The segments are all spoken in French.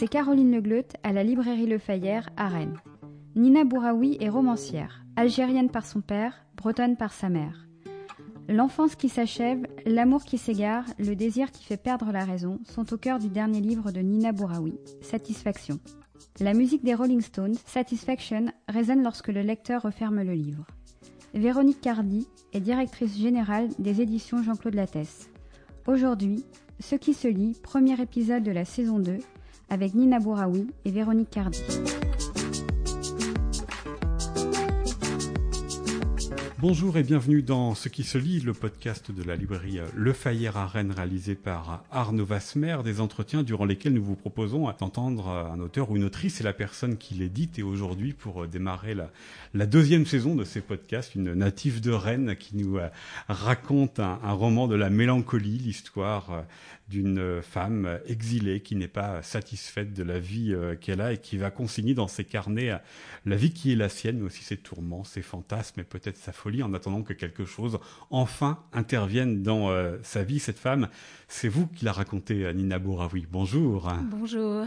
c'est Caroline Legleut à la librairie Le Fayère à Rennes. Nina Bouraoui est romancière, algérienne par son père, bretonne par sa mère. L'enfance qui s'achève, l'amour qui s'égare, le désir qui fait perdre la raison sont au cœur du dernier livre de Nina Bouraoui, Satisfaction. La musique des Rolling Stones, Satisfaction, résonne lorsque le lecteur referme le livre. Véronique Cardi est directrice générale des éditions Jean-Claude Lattès. Aujourd'hui, Ce qui se lit, premier épisode de la saison 2, avec Nina Bouraoui et Véronique Cardi. Bonjour et bienvenue dans Ce qui se lit, le podcast de la librairie Le Fayère à Rennes réalisé par Arnaud Vasmer, des entretiens durant lesquels nous vous proposons d'entendre un auteur ou une autrice et la personne qui l'édite. Et aujourd'hui, pour démarrer la, deuxième saison de ces podcasts, une native de Rennes qui nous raconte un roman de la mélancolie, l'histoire d'une femme exilée qui n'est pas satisfaite de la vie qu'elle a et qui va consigner dans ses carnets la vie qui est la sienne, mais aussi ses tourments, ses fantasmes et peut-être sa folie en attendant que quelque chose enfin intervienne dans euh, sa vie. Cette femme, c'est vous qui la racontez, Nina Bouraoui. Bonjour. Bonjour.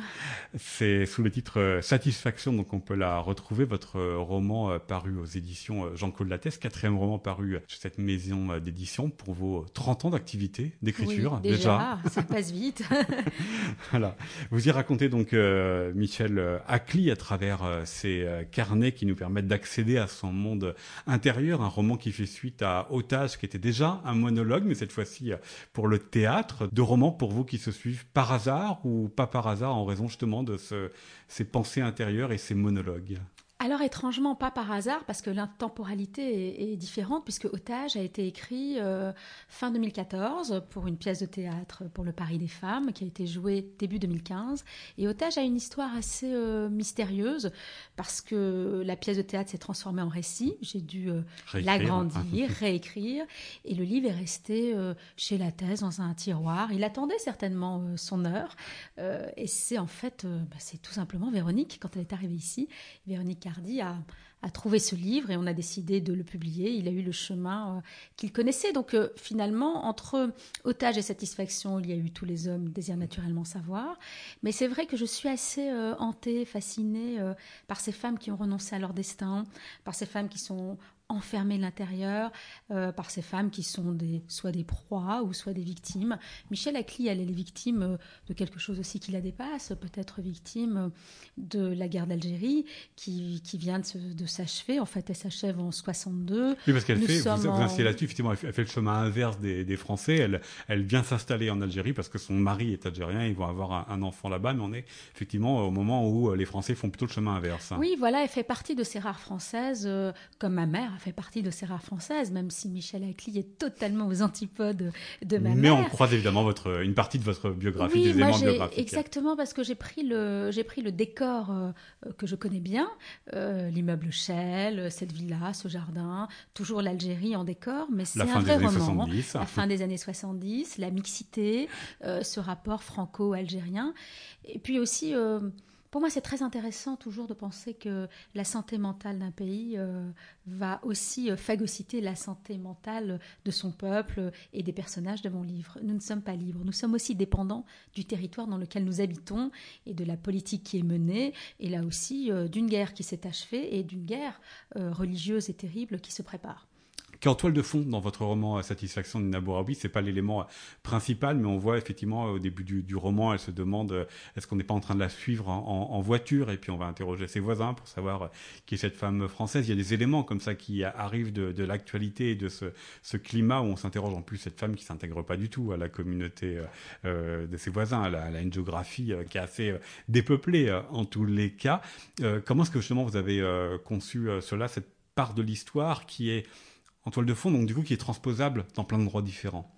C'est sous le titre euh, Satisfaction, donc on peut la retrouver, votre roman euh, paru aux éditions Jean-Claude Lattès, quatrième roman paru chez cette maison d'édition pour vos 30 ans d'activité, d'écriture. Oui, déjà, ça passe vite. voilà. Vous y racontez donc euh, Michel Acli à travers euh, ses carnets qui nous permettent d'accéder à son monde intérieur, un roman qui fait suite à Otage, qui était déjà un monologue, mais cette fois-ci pour le théâtre. Deux romans pour vous qui se suivent par hasard ou pas par hasard en raison justement de ce, ces pensées intérieures et ces monologues alors étrangement, pas par hasard, parce que l'intemporalité est, est, différente, puisque Otage a été écrit euh, fin 2014 pour une pièce de théâtre pour le Paris des femmes, qui a été jouée début 2015. Et Otage a une histoire assez euh, mystérieuse, parce que la pièce de théâtre s'est transformée en récit. J'ai dû euh, l'agrandir, réécrire, et le livre est resté chez la thèse dans un tiroir. Il attendait certainement son heure, et c'est en fait, bah, c'est tout simplement Véronique, quand elle est arrivée ici, Véronique Hardy a, trouvé ce livre et on a décidé de le publier. Il a eu le chemin euh, qu'il connaissait. Donc euh, finalement, entre otage et satisfaction, il y a eu tous les hommes désirent naturellement savoir. Mais c'est vrai que je suis assez euh, hantée, fascinée par ces femmes qui ont renoncé à leur destin, par ces femmes qui sont enfermées de l'intérieur euh, par ces femmes qui sont des, soit des proies ou soit des victimes. Michel Acli, elle est victime de quelque chose aussi qui la dépasse, peut-être victime de la guerre d'Algérie qui, qui, vient de, s'achever. En fait, elle s'achève en 62. Oui, parce qu'elle fait, vous, vous insistez là-dessus, effectivement, elle fait, elle fait, le chemin inverse des, des Français. Elle, elle vient s'installer en Algérie parce que son mari est algérien, ils vont avoir un, un enfant là-bas, mais on est effectivement au moment où les Français font plutôt le chemin inverse. Oui, voilà, elle fait partie de ces rares Françaises, euh, comme ma mère fait partie de ces rares françaises, même si Michel Acli est totalement aux antipodes de ma Mais mère. Mais on croise évidemment votre, une partie de votre biographie, oui, des moi éléments. Exactement, parce que j'ai pris le, j'ai pris le décor euh, que je connais bien, euh, l'immeuble Shell, cette villa, ce jardin, toujours l'Algérie en décor, mais c'est un vrai roman. 70. La fin des années 70, la mixité, euh, ce rapport franco-algérien, et puis aussi pour moi, c'est très intéressant toujours de penser que la santé mentale d'un pays euh, va aussi euh, phagocyter la santé mentale de son peuple et des personnages de mon livre. Nous ne sommes pas libres, nous sommes aussi dépendants du territoire dans lequel nous habitons et de la politique qui est menée, et là aussi euh, d'une guerre qui s'est achevée et d'une guerre religieuse et terrible qui se prépare qui est en toile de fond dans votre roman Satisfaction de Nina Bouraoui. C'est pas l'élément principal, mais on voit effectivement au début du, roman, elle se demande est-ce qu'on n'est pas en train de la suivre en, voiture? Et puis on va interroger ses voisins pour savoir qui est cette femme française. Il y a des éléments comme ça qui arrivent de, l'actualité et de ce, climat où on s'interroge en plus cette femme qui s'intègre pas du tout à la communauté euh, de ses voisins. Elle a, elle a, une géographie qui est assez dépeuplée en tous les cas. Euh, comment est-ce que justement vous avez euh, conçu cela, cette part de l'histoire qui est en toile de fond, donc du coup qui est transposable dans plein d'endroits différents.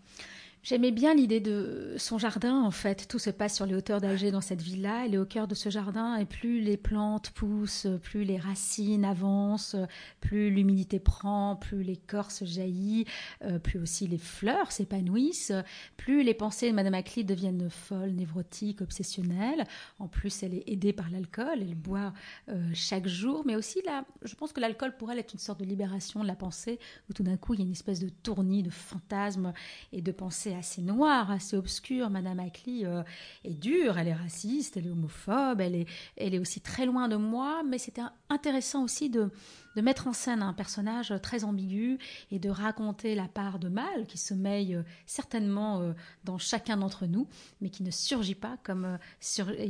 J'aimais bien l'idée de son jardin, en fait. Tout se passe sur les hauteurs d'Alger dans cette villa. Elle est au cœur de ce jardin et plus les plantes poussent, plus les racines avancent, plus l'humidité prend, plus l'écorce jaillit, euh, plus aussi les fleurs s'épanouissent, plus les pensées de Madame Acli deviennent folles, névrotiques, obsessionnelles. En plus, elle est aidée par l'alcool. Elle boit euh, chaque jour, mais aussi là, je pense que l'alcool pour elle est une sorte de libération de la pensée où tout d'un coup il y a une espèce de tournis de fantasmes et de pensées assez noire, assez obscure. Madame Ackley euh, est dure, elle est raciste, elle est homophobe, elle est, elle est aussi très loin de moi, mais c'était intéressant aussi de, de mettre en scène un personnage très ambigu et de raconter la part de mal qui sommeille certainement dans chacun d'entre nous, mais qui ne surgit pas comme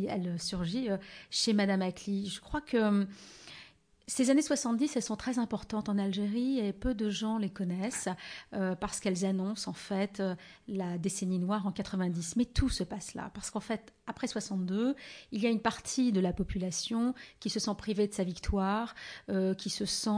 elle surgit chez Madame Ackley. Je crois que ces années 70, elles sont très importantes en Algérie et peu de gens les connaissent euh, parce qu'elles annoncent en fait euh, la décennie noire en 90. Mais tout se passe là parce qu'en fait, après 62, il y a une partie de la population qui se sent privée de sa victoire, euh, qui se sent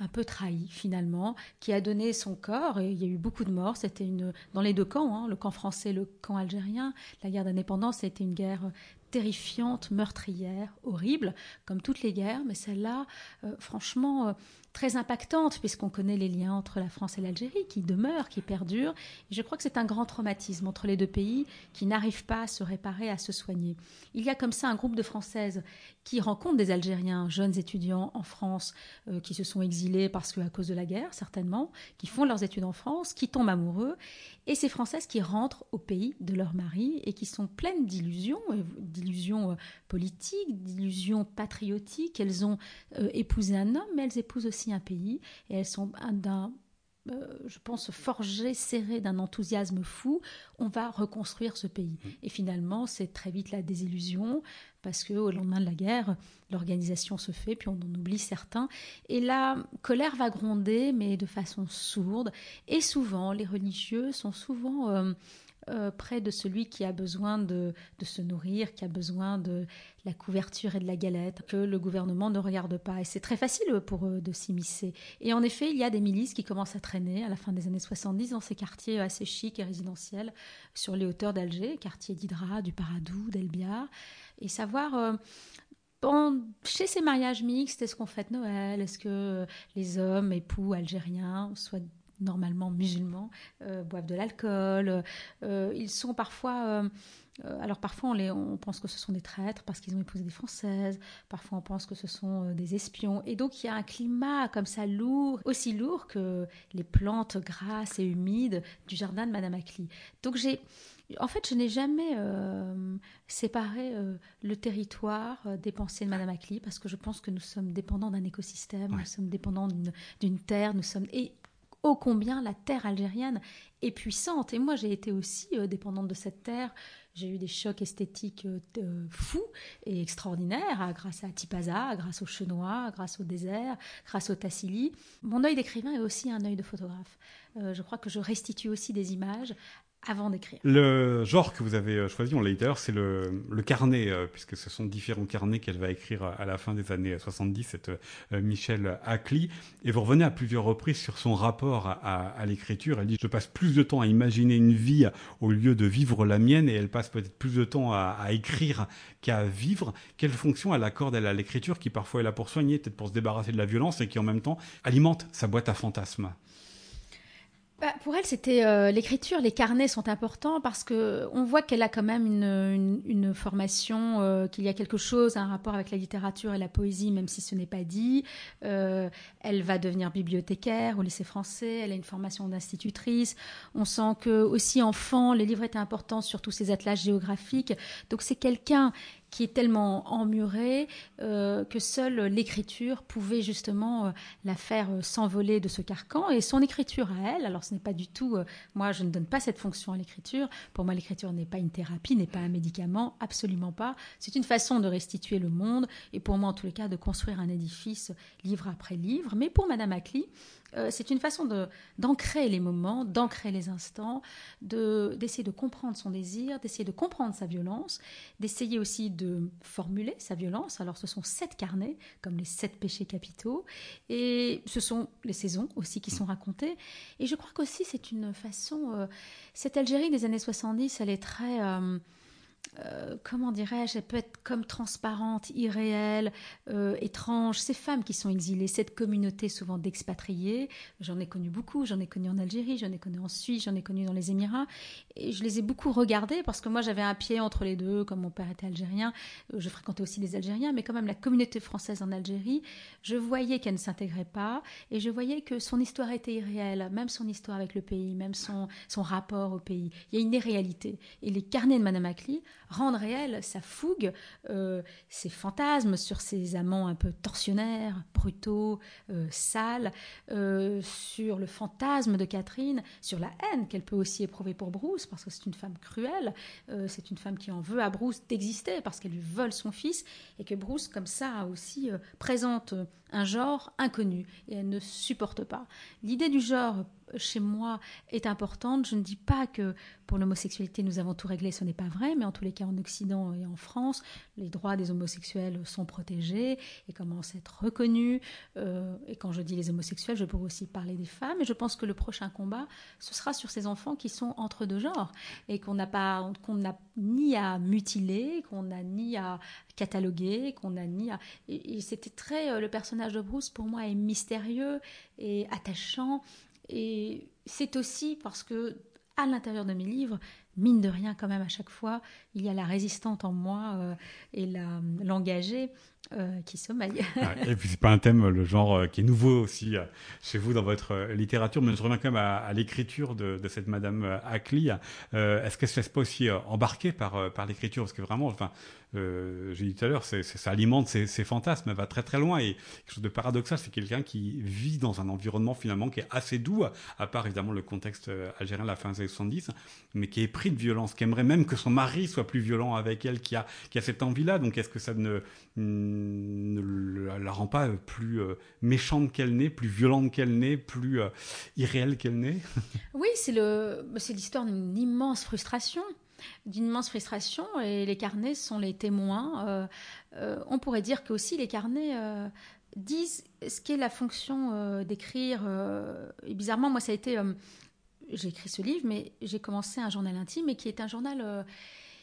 un peu trahie finalement, qui a donné son corps et il y a eu beaucoup de morts. C'était une dans les deux camps, hein, le camp français, le camp algérien. La guerre d'indépendance été une guerre terrifiante, meurtrière, horrible, comme toutes les guerres, mais celle-là, euh, franchement, euh, très impactante, puisqu'on connaît les liens entre la France et l'Algérie, qui demeurent, qui perdurent. Et je crois que c'est un grand traumatisme entre les deux pays qui n'arrivent pas à se réparer, à se soigner. Il y a comme ça un groupe de Françaises qui rencontrent des Algériens, jeunes étudiants en France, euh, qui se sont exilés parce que à cause de la guerre, certainement, qui font leurs études en France, qui tombent amoureux, et ces Françaises qui rentrent au pays de leur mari et qui sont pleines d'illusions, d'illusions euh, politiques, d'illusions patriotiques. Elles ont euh, épousé un homme, mais elles épousent aussi un pays, et elles sont d'un euh, je pense, forgé, serré d'un enthousiasme fou, on va reconstruire ce pays. Mmh. Et finalement, c'est très vite la désillusion, parce qu'au lendemain de la guerre, l'organisation se fait, puis on en oublie certains. Et la colère va gronder, mais de façon sourde. Et souvent, les religieux sont souvent... Euh, euh, près de celui qui a besoin de, se nourrir, qui a besoin de la couverture et de la galette, que le gouvernement ne regarde pas. Et c'est très facile pour eux de s'immiscer. Et en effet, il y a des milices qui commencent à traîner à la fin des années 70 dans ces quartiers assez chics et résidentiels sur les hauteurs d'Alger, quartiers d'Hydra, du Paradou, d'Elbiar, et savoir... Euh, chez ces mariages mixtes, est-ce qu'on fête Noël? Est-ce que les hommes, époux algériens, soient normalement musulmans, euh, boivent de l'alcool. Euh, ils sont parfois... Euh, alors parfois on, les, on, pense que ce sont des traîtres parce qu'ils ont épousé des Françaises, parfois on pense que ce sont des espions. Et donc il y a un climat comme ça lourd, aussi lourd que les plantes grasses et humides du jardin de Madame Acli. Donc j'ai... En fait, je n'ai jamais séparé le territoire des pensées de Madame Acli parce que je pense que nous sommes dépendants d'un écosystème, nous sommes dépendants d'une terre, nous sommes et combien la terre algérienne est puissante. Et moi, j'ai été aussi euh, dépendante de cette terre. J'ai eu des chocs esthétiques euh, fous et extraordinaires hein, grâce à Tipaza, grâce au Chenois, grâce au désert, grâce au Tassili. Mon œil d'écrivain est aussi un œil de photographe. Euh, je crois que je restitue aussi des images avant d'écrire. Le genre que vous avez euh, choisi, on l'a dit c'est le, carnet, euh, puisque ce sont différents carnets qu'elle va écrire à la fin des années 70, cette euh, Michel Ackley. Et vous revenez à plusieurs reprises sur son rapport à, l'écriture. Elle dit Je passe plus de temps à imaginer une vie au lieu de vivre la mienne, et elle passe peut-être plus de temps à, à écrire qu'à vivre. Quelle fonction elle accorde elle, à l'écriture, qui parfois est là pour soigner, peut-être pour se débarrasser de la violence, et qui en même temps alimente sa boîte à fantasmes? Bah, pour elle, c'était euh, l'écriture, les carnets sont importants parce que on voit qu'elle a quand même une, formation, euh, qu'il y a quelque chose, un rapport avec la littérature et la poésie, même si ce n'est pas dit. Euh, elle va devenir bibliothécaire au lycée français. Elle a une formation d'institutrice. On sent que aussi enfant, les livres étaient importants sur tous ces atlas géographiques. Donc c'est quelqu'un qui est tellement emmurée euh, que seule l'écriture pouvait justement euh, la faire euh, s'envoler de ce carcan. Et son écriture à elle, alors ce n'est pas du tout, moi je ne donne pas cette fonction à l'écriture, pour moi l'écriture n'est pas une thérapie, n'est pas un médicament, absolument pas. C'est une façon de restituer le monde et pour moi en tous les cas de construire un édifice livre après livre. Mais pour Madame Ackley, euh, c'est une façon d'ancrer les moments, d'ancrer les instants, d'essayer de, comprendre son désir, d'essayer de comprendre sa violence, d'essayer aussi de formuler sa violence. Alors ce sont sept carnets, comme les sept péchés capitaux, et ce sont les saisons aussi qui sont racontées. Et je crois qu'aussi c'est une façon... Euh, cette Algérie des années 70, elle est très... Euh, euh, comment dirais-je, elle peut être comme transparente, irréelle, euh, étrange. Ces femmes qui sont exilées, cette communauté souvent d'expatriés, j'en ai connu beaucoup, j'en ai connu en Algérie, j'en ai connu en Suisse, j'en ai connu dans les Émirats, et je les ai beaucoup regardées parce que moi j'avais un pied entre les deux, comme mon père était algérien, euh, je fréquentais aussi des Algériens, mais quand même la communauté française en Algérie, je voyais qu'elle ne s'intégrait pas, et je voyais que son histoire était irréelle, même son histoire avec le pays, même son, son rapport au pays. Il y a une irréalité. Et les carnets de Madame Acli rendre réelle sa fougue, euh, ses fantasmes sur ses amants un peu torsionnaires, brutaux, euh, sales, euh, sur le fantasme de Catherine, sur la haine qu'elle peut aussi éprouver pour Bruce, parce que c'est une femme cruelle, c'est une femme qui en veut à Bruce d'exister, parce qu'elle lui vole son fils, et que Bruce, comme ça, aussi présente un genre inconnu, et elle ne supporte pas. L'idée du genre chez moi est importante. Je ne dis pas que pour l'homosexualité nous avons tout réglé, ce n'est pas vrai, mais en tous les cas en Occident et en France, les droits des homosexuels sont protégés et commencent à être reconnus. Euh, et quand je dis les homosexuels, je pourrais aussi parler des femmes. Et je pense que le prochain combat, ce sera sur ces enfants qui sont entre deux genres et qu'on n'a pas, ni à mutiler, qu'on n'a ni à cataloguer, qu'on n'a ni à. Et, c'était très euh, le personnage de Bruce pour moi est mystérieux et attachant et c'est aussi parce que, à l'intérieur de mes livres, mine de rien, quand même, à chaque fois, il y a la résistante en moi euh, et l'engagée euh, qui sommeille. et puis c'est pas un thème, le genre euh, qui est nouveau aussi chez vous dans votre littérature, mais je reviens quand même à, l'écriture de, cette Madame Ackley. Est-ce qu'elle se laisse pas aussi embarquer par, par l'écriture? Parce que vraiment, enfin, j'ai dit tout à l'heure, ça alimente ses, fantasmes, elle va très très loin. Et quelque chose de paradoxal, c'est quelqu'un qui vit dans un environnement finalement qui est assez doux, à part évidemment le contexte algérien de la fin des années 70, mais qui est pris de violence, qui aimerait même que son mari soit plus violent avec elle, qui a, cette envie-là. Donc est-ce que ça ne, ne, la rend pas plus euh, méchante qu'elle n'est, plus violente qu'elle n'est, plus euh, irréelle qu'elle n'est? Oui, c'est l'histoire d'une immense frustration d'une immense frustration et les carnets sont les témoins. Euh, on pourrait dire que aussi les carnets disent ce qu'est la fonction d'écrire. bizarrement, moi, ça a été j'ai écrit ce livre, mais j'ai commencé un journal intime et qui est un journal euh,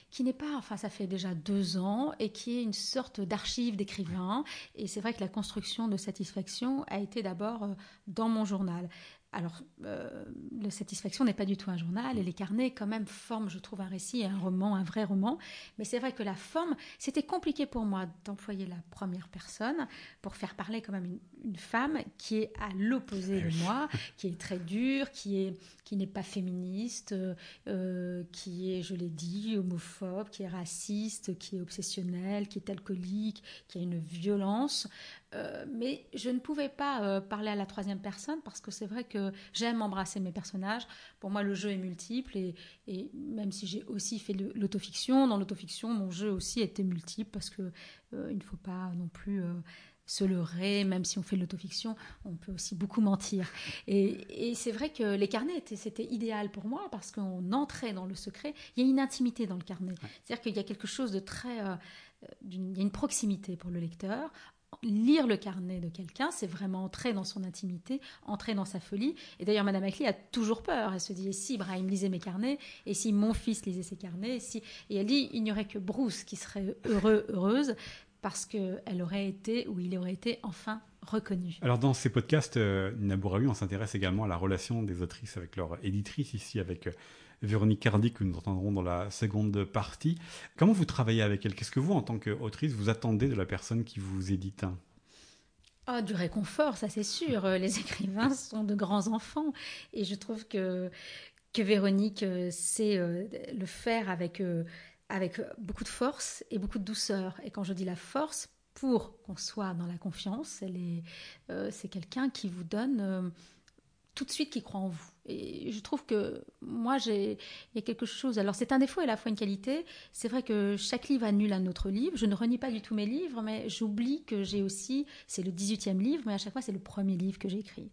qui n'est pas, enfin ça fait déjà deux ans, et qui est une sorte d'archive d'écrivain. Et c'est vrai que la construction de satisfaction a été d'abord euh, dans mon journal. Alors, euh, la satisfaction n'est pas du tout un journal, et les carnets, quand même, forment, je trouve, un récit, un roman, un vrai roman. Mais c'est vrai que la forme, c'était compliqué pour moi d'employer la première personne pour faire parler quand même une, femme qui est à l'opposé de moi, qui est très dure, qui est qui n'est pas féministe, euh, qui est, je l'ai dit, homophobe, qui est raciste, qui est obsessionnelle, qui est alcoolique, qui a une violence. Euh, mais je ne pouvais pas euh, parler à la troisième personne parce que c'est vrai que j'aime embrasser mes personnages. Pour moi, le jeu est multiple et, et même si j'ai aussi fait l'autofiction, dans l'autofiction, mon jeu aussi était multiple parce que euh, il ne faut pas non plus se leurrer, même si on fait de l'autofiction, on peut aussi beaucoup mentir. Et, et c'est vrai que les carnets, c'était idéal pour moi parce qu'on entrait dans le secret. Il y a une intimité dans le carnet. C'est-à-dire qu'il y a quelque chose de très... il y a une proximité pour le lecteur lire le carnet de quelqu'un, c'est vraiment entrer dans son intimité, entrer dans sa folie. Et d'ailleurs, Madame Ackley a toujours peur. Elle se dit, et si Brahim lisait mes carnets, et si mon fils lisait ses carnets, et, si... et elle dit, il n'y aurait que Bruce qui serait heureux, heureuse, parce qu'elle aurait été, ou il aurait été enfin reconnu. Alors dans ces podcasts, euh, Nina Bouraoui, on s'intéresse également à la relation des autrices avec leur éditrice, ici avec... Euh, Véronique Cardi, que nous entendrons dans la seconde partie. Comment vous travaillez avec elle? Qu'est-ce que vous, en tant qu'autrice, vous attendez de la personne qui vous édite? Ah, du réconfort, ça c'est sûr. Les écrivains sont de grands enfants. Et je trouve que, que Véronique euh, sait euh, le faire avec, euh, avec beaucoup de force et beaucoup de douceur. Et quand je dis la force, pour qu'on soit dans la confiance, c'est quelqu'un qui vous donne tout de suite qui croit en vous. Et je trouve que moi, il y a quelque chose. Alors, c'est un défaut et à la fois une qualité. C'est vrai que chaque livre annule un autre livre. Je ne renie pas du tout mes livres, mais j'oublie que j'ai aussi. C'est le 18e livre, mais à chaque fois, c'est le premier livre que j'ai écrit.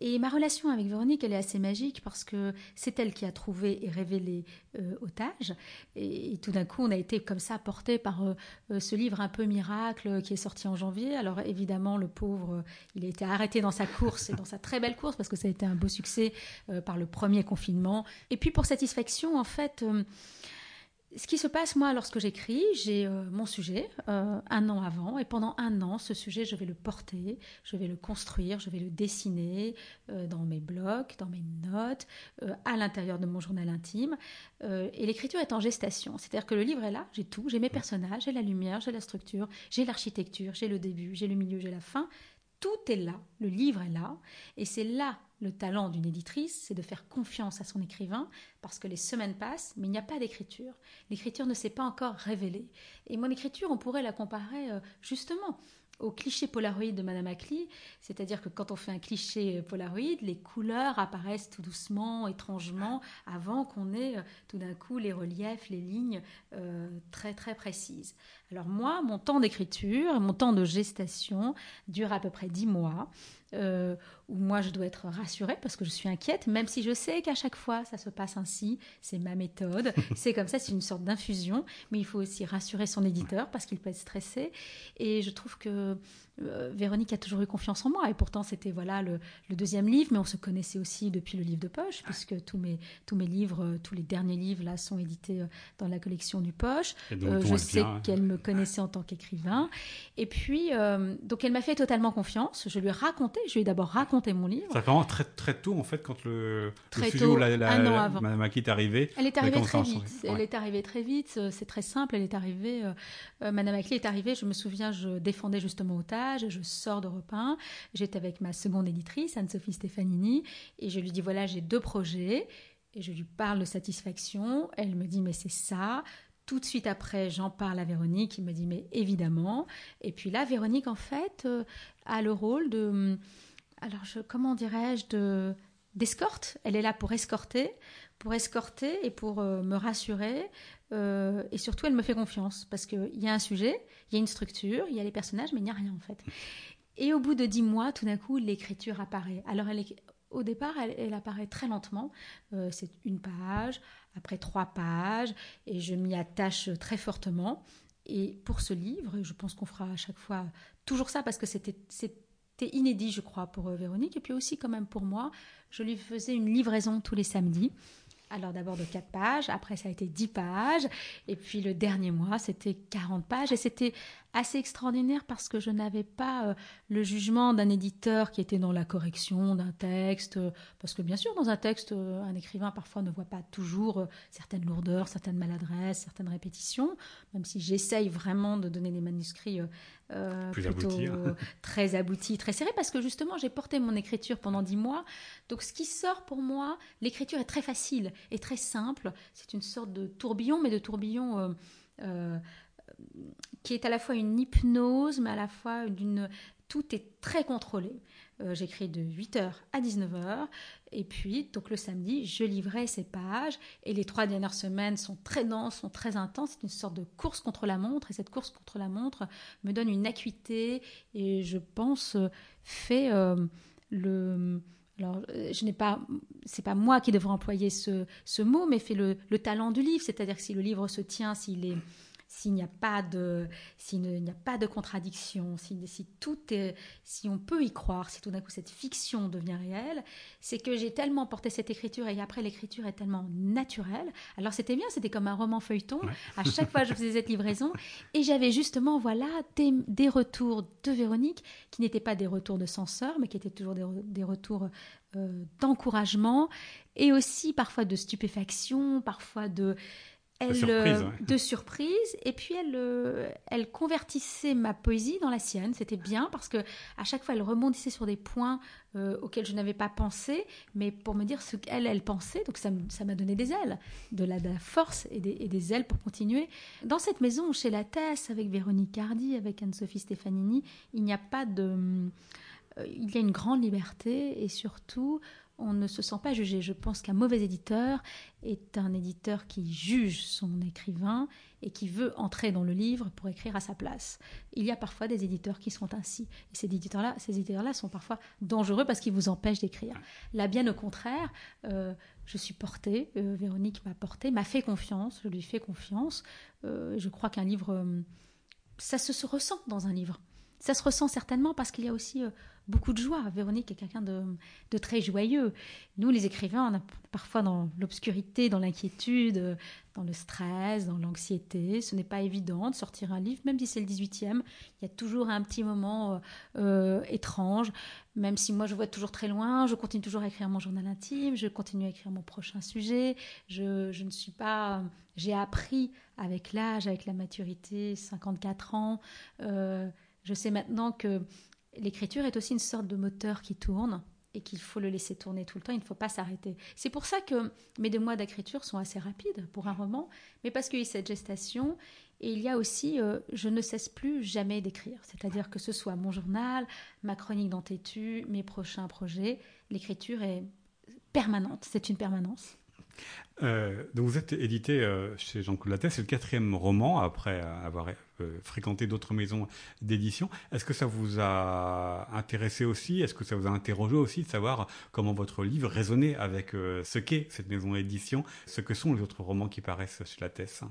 Et ma relation avec Véronique, elle est assez magique parce que c'est elle qui a trouvé et révélé euh, Otage. Et, tout d'un coup, on a été comme ça porté par euh, euh, ce livre un peu miracle qui est sorti en janvier. Alors, évidemment, le pauvre, il a été arrêté dans sa course et dans sa très belle course parce que ça a été un beau succès euh, par le premier confinement. Et puis pour satisfaction, en fait, euh, ce qui se passe, moi, lorsque j'écris, j'ai euh, mon sujet un an avant, et pendant un an, ce sujet, je vais le porter, je vais le construire, je vais le dessiner dans mes blocs, dans mes notes, à l'intérieur de mon journal intime. et l'écriture est en gestation, c'est-à-dire que le livre est là, j'ai tout, j'ai mes personnages, j'ai la lumière, j'ai la structure, j'ai l'architecture, j'ai le début, j'ai le milieu, j'ai la fin. Tout est là, le livre est là, et c'est là le talent d'une éditrice, c'est de faire confiance à son écrivain, parce que les semaines passent, mais il n'y a pas d'écriture. L'écriture ne s'est pas encore révélée. Et mon écriture, on pourrait la comparer euh, justement au cliché Polaroid de Madame Ackley, c'est-à-dire que quand on fait un cliché Polaroid, les couleurs apparaissent tout doucement, étrangement, avant qu'on ait euh, tout d'un coup les reliefs, les lignes euh, très très précises. Alors moi, mon temps d'écriture, mon temps de gestation dure à peu près dix mois euh, où moi je dois être rassurée parce que je suis inquiète, même si je sais qu'à chaque fois ça se passe ainsi, c'est ma méthode, c'est comme ça, c'est une sorte d'infusion, mais il faut aussi rassurer son éditeur parce qu'il peut être stressé. Et je trouve que euh, Véronique a toujours eu confiance en moi et pourtant c'était voilà le, deuxième livre, mais on se connaissait aussi depuis le livre de poche puisque tous mes tous mes livres, euh, tous les derniers livres là sont édités euh, dans la collection du poche. je sais qu'elle me connaissait en tant qu'écrivain et puis donc elle m'a fait totalement confiance. Je lui ai raconté, je lui ai d'abord raconté mon livre. Ça vraiment très très tôt en fait quand le, très tôt, la, un an avant. Madame est arrivée. Elle est arrivée très vite. Elle est arrivée très vite. C'est très simple. Elle est arrivée. Madame Aki est arrivée. Je me souviens, je défendais justement Je sors d'Europe 1, j'étais avec ma seconde éditrice, Anne-Sophie Stefanini, et je lui dis voilà, j'ai deux projets, et je lui parle de satisfaction, elle me dit mais c'est ça, tout de suite après, j'en parle à Véronique, il me dit mais évidemment. Et puis là, Véronique, en fait, euh, a le rôle de, alors je, comment dirais-je, de d'escorte. Elle est là pour escorter, pour escorter et pour euh, me rassurer. Euh, et surtout, elle me fait confiance parce qu'il y a un sujet, il y a une structure, il y a les personnages, mais il n'y a rien en fait. Et au bout de dix mois, tout d'un coup, l'écriture apparaît. Alors, elle est, au départ, elle, apparaît très lentement. Euh, c'est une page, après trois pages, et je m'y attache très fortement. Et pour ce livre, je pense qu'on fera à chaque fois toujours ça parce que c'était inédit, je crois, pour Véronique, et puis aussi quand même pour moi. Je lui faisais une livraison tous les samedis. Alors d'abord de 4 pages, après ça a été 10 pages, et puis le dernier mois c'était 40 pages, et c'était assez extraordinaire parce que je n'avais pas euh, le jugement d'un éditeur qui était dans la correction d'un texte, euh, parce que bien sûr dans un texte, euh, un écrivain parfois ne voit pas toujours certaines lourdeurs, certaines maladresses, certaines répétitions, même si j'essaye vraiment de donner des manuscrits plutôt très aboutis, très serrés, parce que justement j'ai porté mon écriture pendant dix mois, donc ce qui sort pour moi, l'écriture est très facile et très simple, c'est une sorte de tourbillon, mais de tourbillon qui est à la fois une hypnose, mais à la fois d'une... Tout est très contrôlé. Euh, j'écris de 8h à 19h. Et puis, donc le samedi, je livrais ces pages. Et les trois dernières semaines sont très denses, sont très intenses. C'est une sorte de course contre la montre. Et cette course contre la montre me donne une acuité et je pense fait euh, le. Alors, euh, je n'ai pas, c'est pas moi qui devrais employer ce, ce mot, mais fait le, le talent du livre. C'est-à-dire que si le livre se tient, s'il est s'il n'y a pas de, s'il n'y a pas de contradiction, si, si, tout est, si on peut y croire, si tout d'un coup cette fiction devient réelle, c'est que j'ai tellement porté cette écriture et après l'écriture est tellement naturelle. Alors c'était bien, c'était comme un roman feuilleton. À chaque fois, je faisais cette livraison et j'avais justement, voilà, des, retours de Véronique qui n'étaient pas des retours de censeur, mais qui étaient toujours des, retours euh, d'encouragement et aussi parfois de stupéfaction, parfois de elle, surprise, euh, de surprise et puis elle, euh, elle convertissait ma poésie dans la sienne. C'était bien parce que à chaque fois elle rebondissait sur des points euh, auxquels je n'avais pas pensé, mais pour me dire ce qu'elle elle pensait. Donc ça, m'a donné des ailes, de la, force et des, ailes pour continuer. Dans cette maison, chez la Tess, avec Véronique Hardy, avec Anne-Sophie Stefanini, il n'y a pas de, il y a une grande liberté et surtout on ne se sent pas jugé. Je pense qu'un mauvais éditeur est un éditeur qui juge son écrivain et qui veut entrer dans le livre pour écrire à sa place. Il y a parfois des éditeurs qui sont ainsi. Et ces éditeurs-là, ces éditeurs-là sont parfois dangereux parce qu'ils vous empêchent d'écrire. Là, bien au contraire, euh, je suis portée, euh, Véronique m'a portée, m'a fait confiance, je lui fais confiance. Euh, je crois qu'un livre, ça se, se, ressent dans un livre. Ça se ressent certainement parce qu'il y a aussi beaucoup de joie. Véronique est quelqu'un de, très joyeux. Nous, les écrivains, on a parfois dans l'obscurité, dans l'inquiétude, dans le stress, dans l'anxiété. Ce n'est pas évident de sortir un livre, même si c'est le 18e. Il y a toujours un petit moment euh, euh, étrange. Même si moi, je vois toujours très loin, je continue toujours à écrire mon journal intime, je continue à écrire mon prochain sujet. Je, ne suis pas... J'ai appris avec l'âge, avec la maturité, 54 ans. Euh, je sais maintenant que l'écriture est aussi une sorte de moteur qui tourne et qu'il faut le laisser tourner tout le temps, il ne faut pas s'arrêter. C'est pour ça que mes deux mois d'écriture sont assez rapides pour un roman, mais parce qu'il y a cette gestation et il y a aussi, euh, je ne cesse plus jamais d'écrire, c'est-à-dire que ce soit mon journal, ma chronique d'entêtu, mes prochains projets, l'écriture est permanente, c'est une permanence. Euh, donc vous êtes édité euh, chez Jean-Claude Lattès, c'est le quatrième roman après avoir euh, fréquenté d'autres maisons d'édition. Est-ce que ça vous a intéressé aussi? Est-ce que ça vous a interrogé aussi de savoir comment votre livre résonnait avec ce qu'est cette maison d'édition, ce que sont les autres romans qui paraissent chez Lattès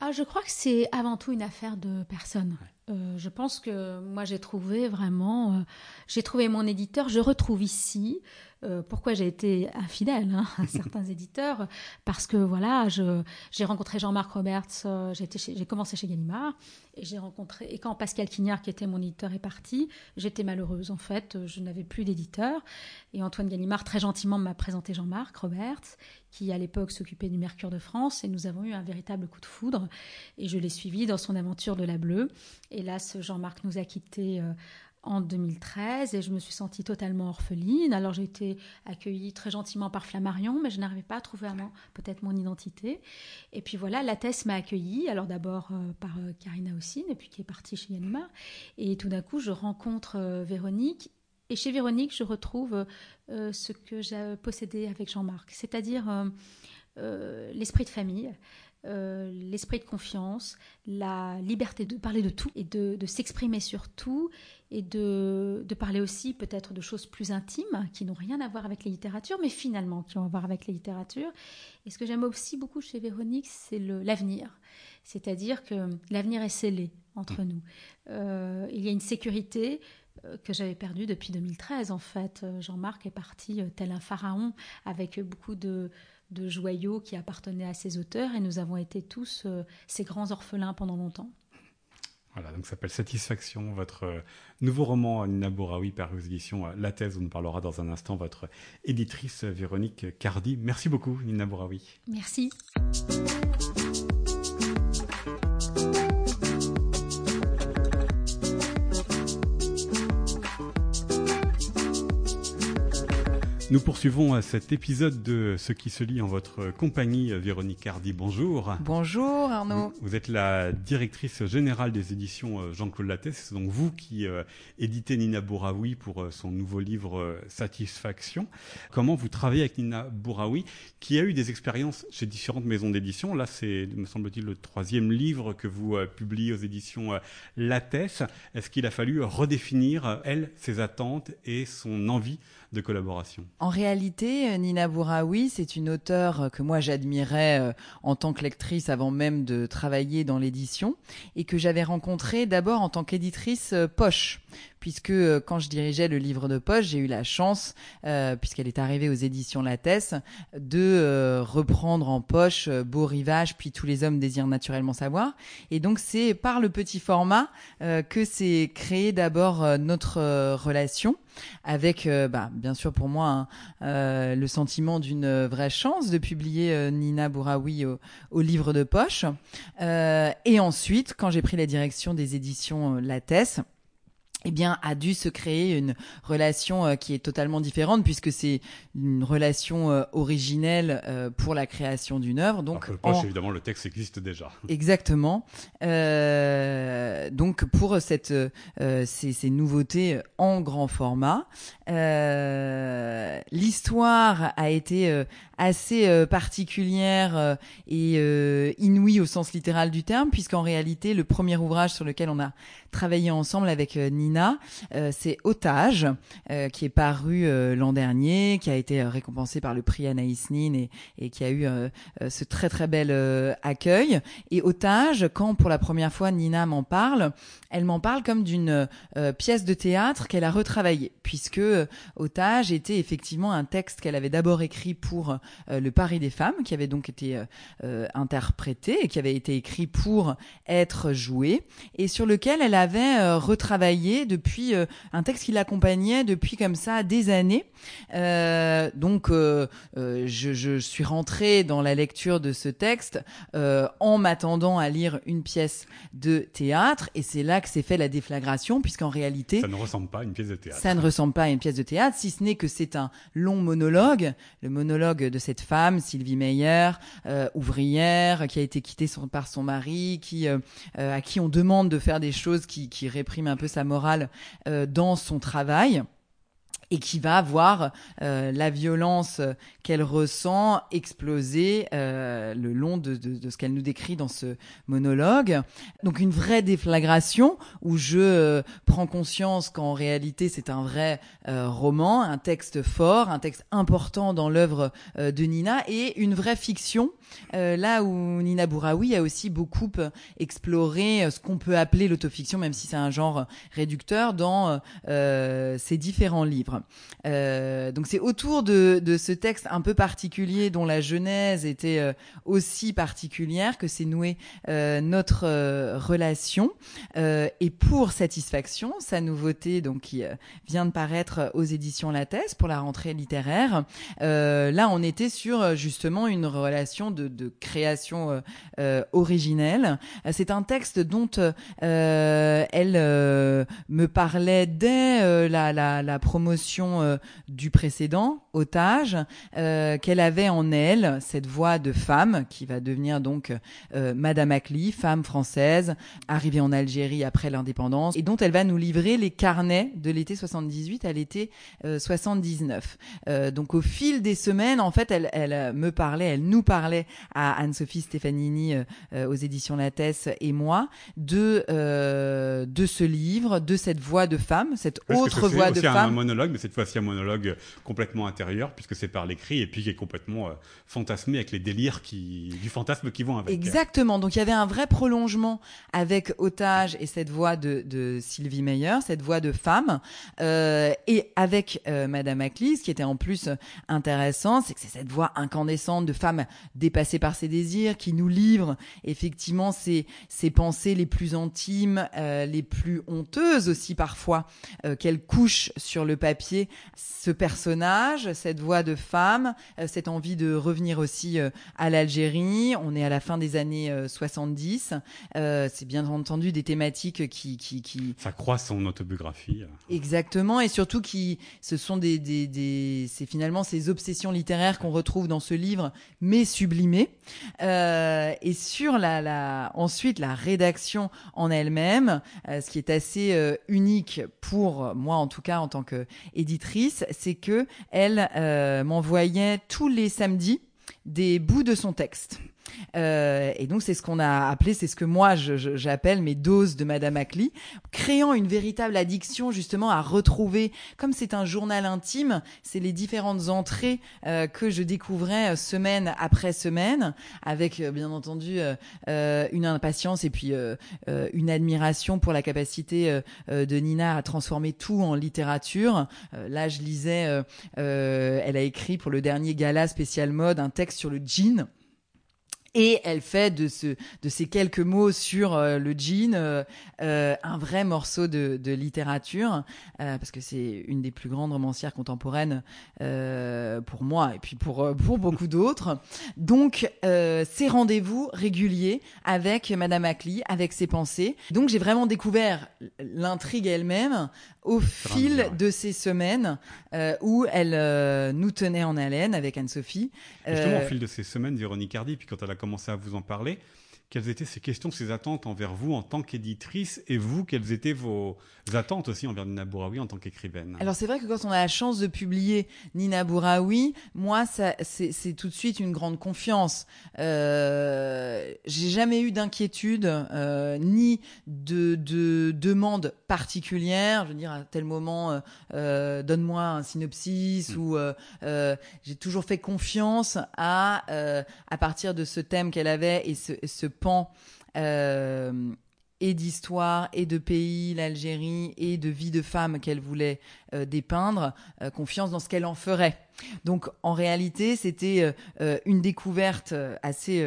ah, Je crois que c'est avant tout une affaire de personne. je pense que moi j'ai trouvé vraiment, j'ai trouvé mon éditeur, je retrouve ici euh, pourquoi j'ai été infidèle hein, à certains éditeurs Parce que voilà, j'ai rencontré Jean-Marc Roberts, euh, j'ai commencé chez Gallimard, et j'ai rencontré et quand Pascal Quignard, qui était mon éditeur, est parti, j'étais malheureuse en fait, je n'avais plus d'éditeur, et Antoine Gallimard très gentiment m'a présenté Jean-Marc Roberts, qui à l'époque s'occupait du Mercure de France, et nous avons eu un véritable coup de foudre, et je l'ai suivi dans son aventure de la Bleue. Hélas, Jean-Marc nous a quittés. Euh, en 2013 et je me suis sentie totalement orpheline. Alors j'ai été accueillie très gentiment par Flammarion, mais je n'arrivais pas à trouver peut-être mon identité. Et puis voilà, la thèse m'a accueillie, alors d'abord euh, par euh, Karina Houssine, et puis qui est partie chez Yanima. Et tout d'un coup, je rencontre euh, Véronique. Et chez Véronique, je retrouve ce que j'ai possédé avec Jean-Marc, c'est-à-dire l'esprit de famille, euh, l'esprit de confiance, la liberté de parler de tout et de, s'exprimer sur tout et de, parler aussi peut-être de choses plus intimes qui n'ont rien à voir avec la littérature, mais finalement qui ont à voir avec la littérature. Et ce que j'aime aussi beaucoup chez Véronique, c'est l'avenir. C'est-à-dire que l'avenir est scellé entre nous. Euh, il y a une sécurité euh, que j'avais perdue depuis 2013 en fait. Jean-Marc est parti tel un pharaon avec beaucoup de joyaux qui appartenaient à ces auteurs et nous avons été tous euh, ces grands orphelins pendant longtemps. Voilà, donc ça s'appelle Satisfaction, votre euh, nouveau roman Nina Bouraoui par édition euh, La Thèse, où nous parlera dans un instant votre éditrice Véronique Cardi. Merci beaucoup Nina Bouraoui. Merci. Nous poursuivons euh, cet épisode de Ce qui se lit en votre compagnie. Euh, Véronique Hardy, bonjour. Bonjour Arnaud. Vous, êtes la directrice générale des éditions euh, Jean-Claude Lattès. C'est donc vous qui éditez Nina Bouraoui pour son nouveau livre Satisfaction. Comment vous travaillez avec Nina Bouraoui, qui a eu des expériences chez différentes maisons d'édition? Là, c'est, me semble-t-il, le troisième livre que vous publiez aux éditions Lattès. Est-ce qu'il a fallu redéfinir, elle, ses attentes et son envie de collaboration. En réalité, euh, Nina Bouraoui, c'est une auteure euh, que moi j'admirais euh, en tant que lectrice avant même de travailler dans l'édition et que j'avais rencontrée d'abord en tant qu'éditrice poche puisque quand je dirigeais le livre de poche, j'ai eu la chance, puisqu'elle est arrivée aux éditions Lattès, de reprendre en poche Beau Rivage, puis Tous les hommes désirent naturellement savoir. Et donc c'est par le petit format que s'est créé d'abord notre relation avec, euh, bah, bien sûr pour moi, hein, euh, le sentiment d'une vraie chance de publier euh, Nina Bouraoui au, au, livre de poche. et ensuite, quand j'ai pris la direction des éditions Lattès, eh bien, a dû se créer une relation euh, qui est totalement différente puisque c'est une relation euh, originelle euh, pour la création d'une œuvre. Donc, poche, évidemment, le texte existe déjà. Exactement. donc, pour cette ces, ces, nouveautés en grand format, l'histoire a été assez particulière et inouïe au sens littéral du terme, puisqu'en réalité, le premier ouvrage sur lequel on a travaillé ensemble avec Nina Nina, c'est Otage, qui est paru l'an dernier, qui a été récompensé par le prix Anaïs Nin et, et qui a eu ce très très bel accueil. Et Otage, quand pour la première fois Nina m'en parle, elle m'en parle comme d'une pièce de théâtre qu'elle a retravaillée, puisque Otage était effectivement un texte qu'elle avait d'abord écrit pour le Paris des femmes, qui avait donc été interprété et qui avait été écrit pour être joué et sur lequel elle avait euh, depuis euh, un texte qui l'accompagnait depuis comme ça des années. Euh, donc je, je, suis rentrée dans la lecture de ce texte en m'attendant à lire une pièce de théâtre et c'est là que s'est fait la déflagration puisqu'en réalité ça ne ressemble pas à une pièce de théâtre. Ça ne ressemble pas à une pièce de théâtre si ce n'est que c'est un long monologue, le monologue de cette femme Sylvie Meyer, ouvrière qui a été quittée par son mari, qui euh, euh, à qui on demande de faire des choses qui, qui répriment un peu sa morale euh, dans son travail et qui va voir euh, la violence qu'elle ressent exploser euh, le long de, de, de ce qu'elle nous décrit dans ce monologue. Donc une vraie déflagration où je euh, prends conscience qu'en réalité c'est un vrai euh, roman, un texte fort, un texte important dans l'œuvre euh, de Nina et une vraie fiction. là où Nina Bouraoui a aussi beaucoup exploré ce qu'on peut appeler l'autofiction, même si c'est un genre réducteur, dans ses différents livres. Euh, donc c'est autour de, ce texte un peu particulier dont la genèse était euh, aussi particulière que c'est noué euh, notre relation. Et pour satisfaction, sa nouveauté donc qui vient de paraître aux éditions Lattès pour la rentrée littéraire, là on était sur justement une relation de, création originelle. C'est un texte dont elle me parlait dès la promotion euh, du précédent, Otage, euh, qu'elle avait en elle cette voix de femme qui va devenir donc euh, Madame Acli, femme française, arrivée en Algérie après l'indépendance, et dont elle va nous livrer les carnets de l'été 78 à l'été 79. donc au fil des semaines, en fait, elle, elle me parlait, elle nous parlait à Anne-Sophie Stefanini aux éditions Lattès et moi de de ce livre, de cette voix de femme, cette autre voix de femme. un monologue, cette fois-ci un monologue complètement intérieur, puisque c'est par l'écrit, et puis qui est complètement euh, fantasmé avec les délires du fantasme qui vont avec. Exactement. Donc il y avait un vrai prolongement avec Otage et cette voix de, Sylvie Meyer, cette voix de femme, euh, et avec euh, Madame Aclis, qui était en plus intéressant, c'est que c'est cette voix incandescente de femme dépassée par ses désirs, qui nous livre effectivement ses, ses pensées les plus intimes, euh, les plus honteuses aussi parfois, qu'elle couche sur le papier ce personnage, cette voix de femme, euh, cette envie de revenir aussi euh, à l'Algérie. On est à la fin des années 70. Euh, c'est bien entendu des thématiques qui, qui, qui... Ça croit son autobiographie. Exactement, et surtout qui, ce sont des, des, des c'est finalement ces obsessions littéraires qu'on retrouve dans ce livre, mais sublimées. Euh, et sur la, la, ensuite la rédaction en elle-même, ce qui est assez unique pour moi en tout cas en tant que éditrice, c'est que elle euh, m'envoyait tous les samedis des bouts de son texte. Euh, et donc c'est ce qu'on a appelé, c'est ce que moi j'appelle mes doses de Madame Acli, créant une véritable addiction justement à retrouver, comme c'est un journal intime, c'est les différentes entrées euh, que je découvrais euh, semaine après semaine, avec euh, bien entendu euh, une impatience et puis une admiration pour la capacité de Nina à transformer tout en littérature. là je lisais, elle a écrit pour le dernier gala spécial mode un texte sur le jean et elle fait de, ce, de ces quelques mots sur euh, le jean euh, euh, un vrai morceau de, de littérature, parce que c'est une des plus grandes romancières contemporaines pour moi et puis pour, pour beaucoup d'autres. Donc, ces rendez-vous réguliers avec Madame Acli, avec ses pensées. Donc, j'ai vraiment découvert l'intrigue elle-même au fil de ces semaines où elle nous tenait en haleine avec Anne-Sophie. Justement, au fil de ces semaines, Véronique Hardy, puis quand elle a commencé à vous en parler, quelles étaient ces questions, ces attentes envers vous en tant qu'éditrice et vous, quelles étaient vos attentes aussi envers Nina Bouraoui en tant qu'écrivaine? Alors c'est vrai que quand on a la chance de publier Nina Bouraoui, moi c'est tout de suite une grande confiance. Euh, J'ai jamais eu d'inquiétude euh, ni de, de demande particulière. Je veux dire à tel moment, euh, euh donne-moi un synopsis mm. ou euh, euh, j'ai toujours fait confiance à à partir de ce thème qu'elle avait et ce, ce pan euh, et d'histoire et de pays, l'Algérie, et de vie de femme qu'elle voulait euh, dépeindre, euh, confiance dans ce qu'elle en ferait. Donc en réalité, c'était euh, euh, une découverte euh, assez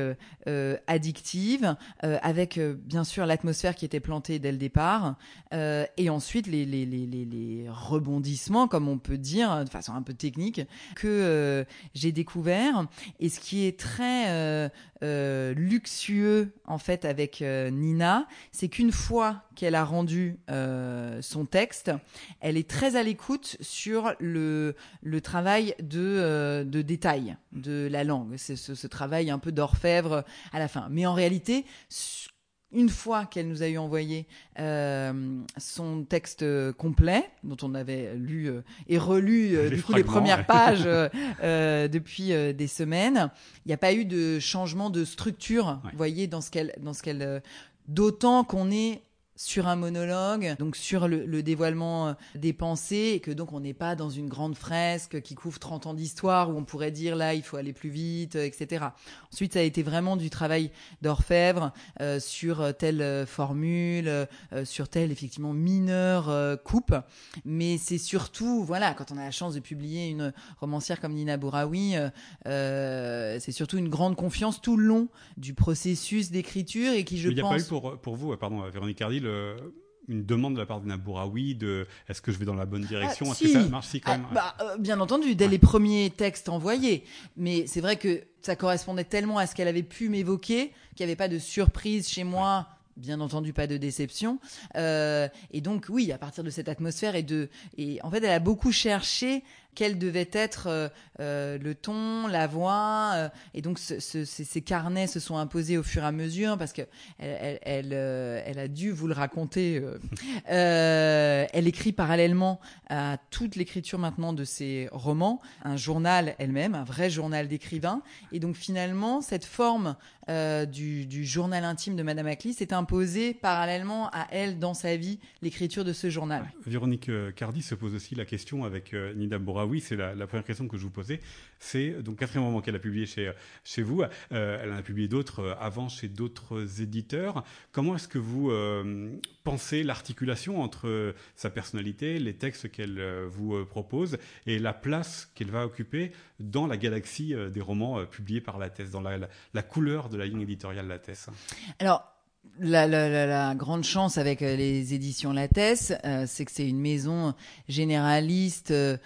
addictive, avec bien sûr l'atmosphère qui était plantée dès le départ, et ensuite les, les, les, les, rebondissements, comme on peut dire, de façon un peu technique, que j'ai découvert. Et ce qui est très luxueux en fait avec Nina, c'est qu'une fois qu'elle a rendu son texte, elle est très à l'écoute sur le, le travail de, euh, de détail de la langue. C'est ce, travail un peu d'orfèvre à la fin. Mais en réalité, une fois qu'elle nous a eu envoyé euh, son texte complet, dont on avait lu euh, et relu les du coup les premières pages depuis des semaines, il n'y a pas eu de changement de structure, vous voyez, dans ce qu'elle, dans ce qu'elle, d'autant qu'on est sur un monologue, donc sur le, dévoilement euh, des pensées, et que donc on n'est pas dans une grande fresque qui couvre 30 ans d'histoire où on pourrait dire là il faut aller plus vite, euh, etc. Ensuite, ça a été vraiment du travail d'orfèvre euh, sur telle formule, sur telle effectivement mineure coupe, mais c'est surtout voilà quand on a la chance de publier une romancière comme Nina Bouraoui, c'est surtout une grande confiance tout le long du processus d'écriture et qui je pense. Il n'y a pas eu pour pour vous, pardon, Véronique Hardy, euh, une demande de la part de Nabouraoui de est-ce que je vais dans la bonne direction? Ah, Est-ce que ça marche? Si quand ah, même bah, euh, Bien entendu, dès les premiers textes envoyés. Mais c'est vrai que ça correspondait tellement à ce qu'elle avait pu m'évoquer qu'il n'y avait pas de surprise chez moi. Bien entendu, pas de déception. Euh, et donc, oui, à partir de cette atmosphère et de, et en fait, elle a beaucoup cherché quel devait être euh, euh, le ton, la voix. Euh, et donc ce, ce, ces, carnets se sont imposés au fur et à mesure parce que elle, elle, elle, a dû vous le raconter. elle écrit parallèlement à toute l'écriture maintenant de ses romans, un journal elle-même, un vrai journal d'écrivain. Et donc finalement, cette forme du, du, journal intime de Madame Aclis s'est imposée parallèlement à elle dans sa vie, l'écriture de ce journal. Véronique Cardi se pose aussi la question avec Nida Bora ah oui, c'est la, première question que je vous posais. C'est donc quatrième roman qu'elle a publié chez, chez vous. Euh, elle en a publié d'autres euh, avant chez d'autres éditeurs. Comment est-ce que vous euh, pensez l'articulation entre sa personnalité, les textes qu'elle vous propose et la place qu'elle va occuper dans la galaxie des romans publiés par la dans la, couleur de la ligne éditoriale la la, la, grande chance avec euh, les éditions Lattès, euh, c'est que c'est une maison généraliste euh,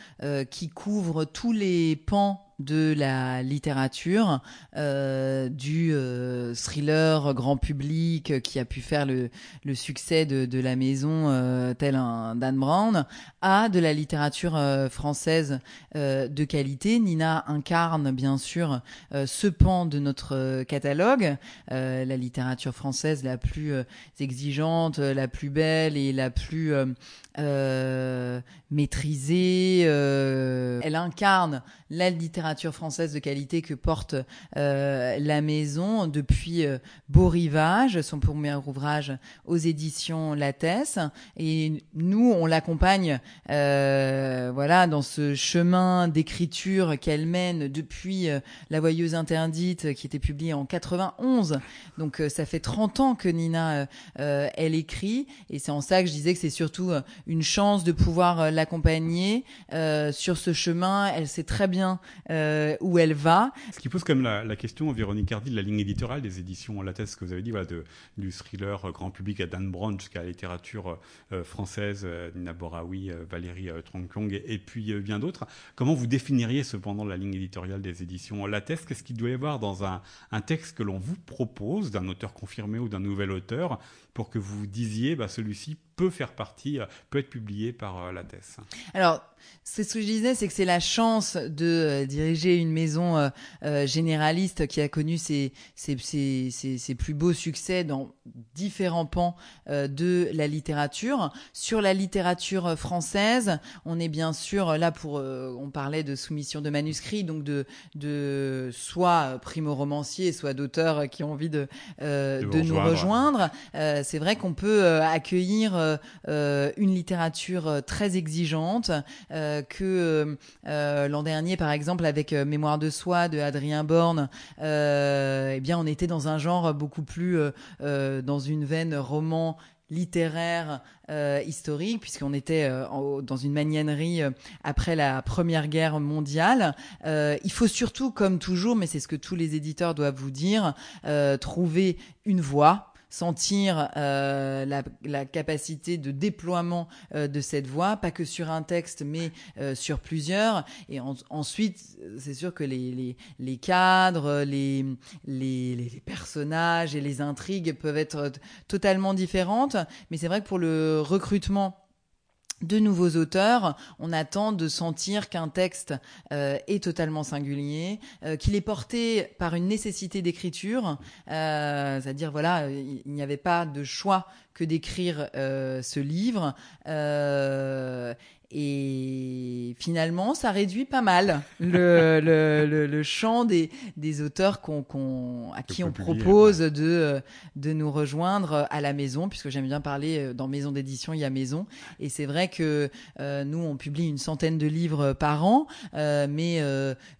qui couvre tous les pans de la littérature, euh, du euh, thriller grand public qui a pu faire le, succès de, la maison euh, tel un Dan Brown, à de la littérature française de qualité. Nina incarne bien sûr ce pan de notre catalogue, la littérature française la plus exigeante, la plus belle et la plus maîtrisée. elle incarne la littérature française de qualité que porte euh, la maison depuis euh, Beau Rivage, son premier ouvrage aux éditions Lattès. Et nous, on l'accompagne euh, voilà, dans ce chemin d'écriture qu'elle mène depuis La Voyeuse Interdite, qui était publiée en 91. Donc ça fait 30 ans que Nina, elle écrit. Et c'est en ça que je disais que c'est surtout une chance de pouvoir l'accompagner sur ce chemin. Elle sait très bien euh, où elle va. Ce qui pose même la, la question, Véronique Hardy, de la ligne éditoriale des éditions La que vous avez dit, voilà, du thriller grand public à Dan Brown jusqu'à la littérature euh, française, euh, Nina Boraoui, Valérie Tronkyong et, puis bien d'autres. Comment vous définiriez cependant la ligne éditoriale des éditions La Thèse Qu'est-ce qu'il doit y avoir dans un, un texte que l'on vous propose d'un auteur confirmé ou d'un nouvel auteur pour que vous disiez, bah, celui-ci peut faire partie, peut être publié par la thèse. Alors, c'est ce que je disais, c'est que c'est la chance de euh, diriger une maison euh, euh, généraliste qui a connu ses, ses, ses, ses, plus beaux succès dans différents pans de la littérature. Sur la littérature française, on est bien sûr là pour, on parlait de soumission de manuscrits, donc de, de soit primo-romanciers, soit d'auteurs qui ont envie de, de, de nous rejoindre. c'est vrai qu'on peut accueillir une littérature très exigeante. Euh, que euh, euh, l'an dernier, par exemple, avec Mémoire de soi de Adrien Borne, eh bien, on était dans un genre beaucoup plus dans une veine roman littéraire historique puisqu'on était dans une magnanerie après la Première Guerre mondiale. il faut surtout, comme toujours, mais c'est ce que tous les éditeurs doivent vous dire, trouver une voix sentir euh, la, la, capacité de déploiement euh, de cette voix, pas que sur un texte, mais euh, sur plusieurs. Et ensuite, c'est sûr que les, les, les cadres, les, les, les, personnages et les intrigues peuvent être totalement différentes. Mais c'est vrai que pour le recrutement de nouveaux auteurs, on attend de sentir qu'un texte euh, est totalement singulier, euh, qu'il est porté par une nécessité d'écriture, euh, c'est-à-dire voilà, il n'y avait pas de choix que d'écrire ce livre et finalement, ça réduit pas mal le, le, le, champ des, des auteurs qu'on, à qui on propose de, de nous rejoindre à la maison, puisque j'aime bien parler euh, dans maison d'édition, il y a maison. Et c'est vrai que euh, nous, on publie une centaine de livres par an, euh, mais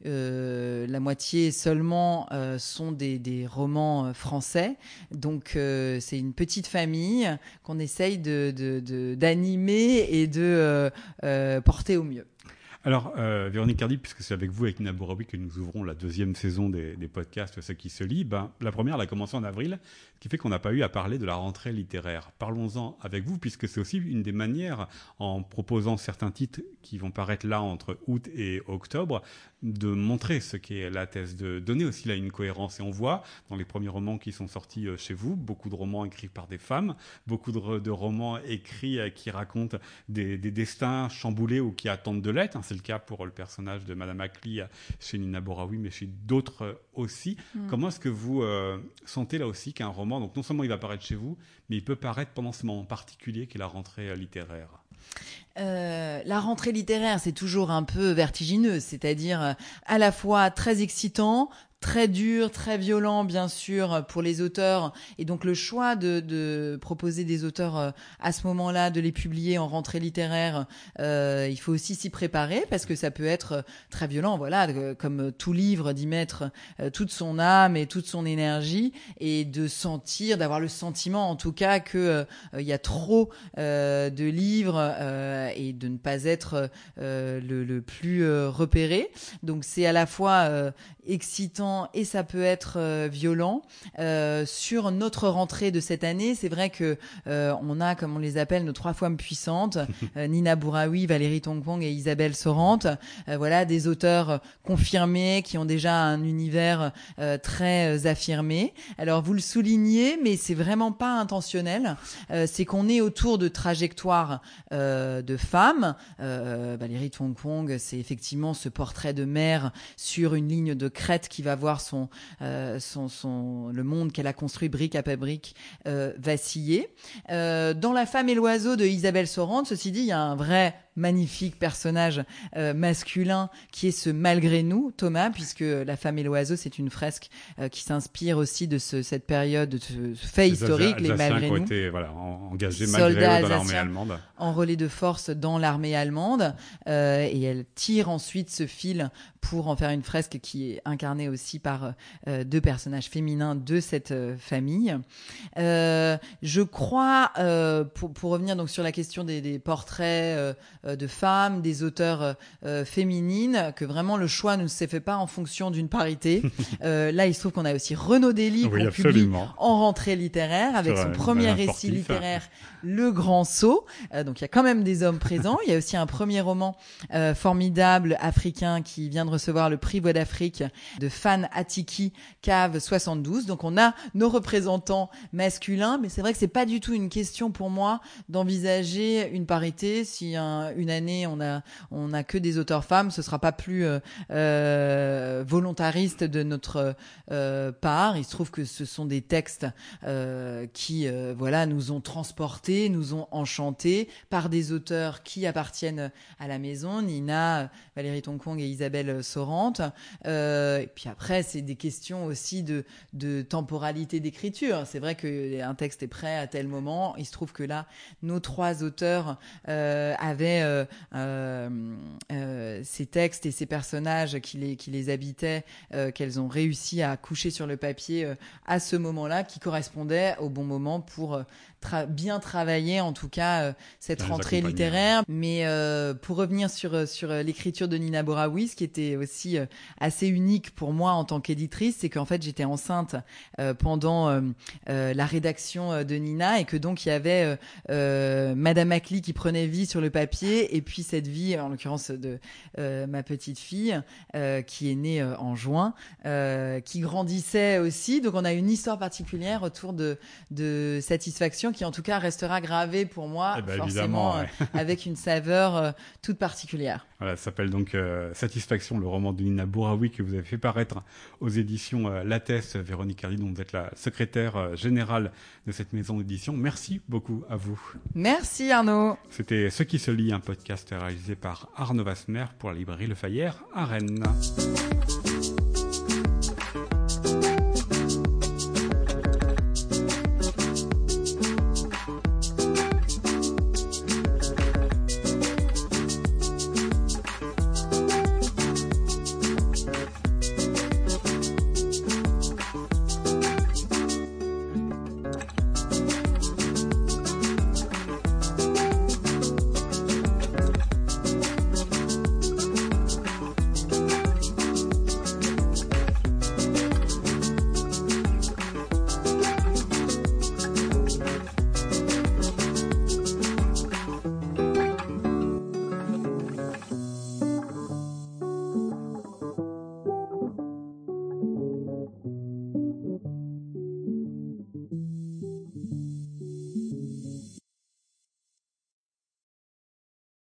la moitié seulement sont des, des romans français. Donc, c'est une petite famille qu'on essaye de, de, d'animer et de euh, porter au mieux. Alors, euh, Véronique Cardi, puisque c'est avec vous, avec Nina que nous ouvrons la deuxième saison des, podcasts Ce qui se lit, ben, la première, elle a commencé en avril, ce qui fait qu'on n'a pas eu à parler de la rentrée littéraire. Parlons-en avec vous, puisque c'est aussi une des manières, en proposant certains titres qui vont paraître là entre août et octobre, de montrer ce qu'est la thèse, de donner aussi là une cohérence. Et on voit dans les premiers romans qui sont sortis euh, chez vous, beaucoup de romans écrits par des femmes, beaucoup de, romans écrits euh, qui racontent des, destins chamboulés ou qui attendent de l'être. C'est le cas pour le personnage de Madame Ackley euh, chez Nina Boraoui, mais chez d'autres aussi. Mm. Comment est-ce que vous sentez là aussi qu'un roman, donc non seulement il va paraître chez vous, mais il peut paraître pendant ce moment particulier qu'est la rentrée littéraire. Euh, la rentrée littéraire, c'est toujours un peu vertigineux, c'est-à-dire euh, à la fois très excitant, très dur, très violent, bien sûr, pour les auteurs. Et donc le choix de, de proposer des auteurs euh, à ce moment-là, de les publier en rentrée littéraire, euh, il faut aussi s'y préparer parce que ça peut être très violent. Voilà, comme tout livre, d'y mettre euh, toute son âme et toute son énergie et de sentir, d'avoir le sentiment, en tout cas, que il y a trop de livres et de ne pas être le, le, plus repéré. Donc c'est à la fois excitant et ça peut être euh, violent. Euh, sur notre rentrée de cette année, c'est vrai que euh, on a, comme on les appelle, nos trois femmes puissantes, Nina Bouraoui, Valérie Tongpong et Isabelle Sorante. voilà, des auteurs confirmés qui ont déjà un univers très affirmé. Alors vous le soulignez, mais c'est vraiment pas intentionnel. c'est qu'on est autour de trajectoires de femmes. Valérie Tongpong, c'est effectivement ce portrait de mère sur une ligne de crête qui va voir son, euh, le monde qu'elle a construit brique après brique euh, vaciller. Euh, dans La femme et l'oiseau de Isabelle Sorante, ceci dit, il y a un vrai magnifique personnage euh, masculin qui est ce malgré nous, Thomas, puisque La femme et l'oiseau, c'est une fresque euh, qui s'inspire aussi de ce, cette période, de ce fait historique, les malgré nous. Été, voilà, engagés malgré dans l'armée allemande. En relais de force dans l'armée allemande. Euh, et elle tire ensuite ce fil pour en faire une fresque qui est incarnée aussi par deux personnages féminins de cette famille. je crois, pour, pour revenir donc sur la question des, des portraits de femmes, des auteurs féminines, que vraiment le choix ne s'est fait pas en fonction d'une parité. là, il se trouve qu'on a aussi Renaud Dely qu'on publie en rentrée littéraire avec son premier récit littéraire, Le Grand Saut. donc il y a quand même des hommes présents. Il y a aussi un premier roman formidable africain qui vient de recevoir le prix Voix d'Afrique de Fan Atiki Cave 72. Donc on a nos représentants masculins, mais c'est vrai que c'est pas du tout une question pour moi d'envisager une parité. Si une année on a on a que des auteurs femmes, ce sera pas plus euh, euh, volontariste de notre euh, part. Il se trouve que ce sont des textes qui voilà nous ont transportés, nous ont enchantés par des auteurs qui appartiennent à la maison, Nina, Valérie Tonkong et Isabelle Sorante. et puis après c'est des questions aussi de de temporalité d'écriture. C'est vrai qu'un texte est prêt à tel moment. Il se trouve que là, nos trois auteurs avaient euh, euh, ces textes et ces personnages qui les, qui les habitaient, qu'elles ont réussi à coucher sur le papier à ce moment-là, qui correspondait au bon moment pour bien travailler en tout cas cette rentrée littéraire. Mais pour revenir sur sur l'écriture de Nina Boraoui, ce qui était aussi assez unique pour moi en tant qu'éditrice, c'est qu'en fait j'étais enceinte pendant la rédaction de Nina et que donc il y avait Madame Acli qui prenait vie sur le papier et puis cette vie, en l'occurrence de ma petite fille qui est née en juin, qui grandissait aussi. Donc on a une histoire particulière autour de de satisfaction qui en tout cas restera gravé pour moi, eh ben, forcément, euh, avec une saveur euh, toute particulière. Voilà, ça s'appelle donc euh, Satisfaction, le roman de Nina Bouraoui que vous avez fait paraître aux éditions Lattès. Véronique Cardi, dont vous êtes la secrétaire générale de cette maison d'édition. Merci beaucoup à vous. Merci Arnaud. C'était Ce qui se lit, un podcast réalisé par Arnaud Vasmer pour la librairie Le Fayère à Rennes.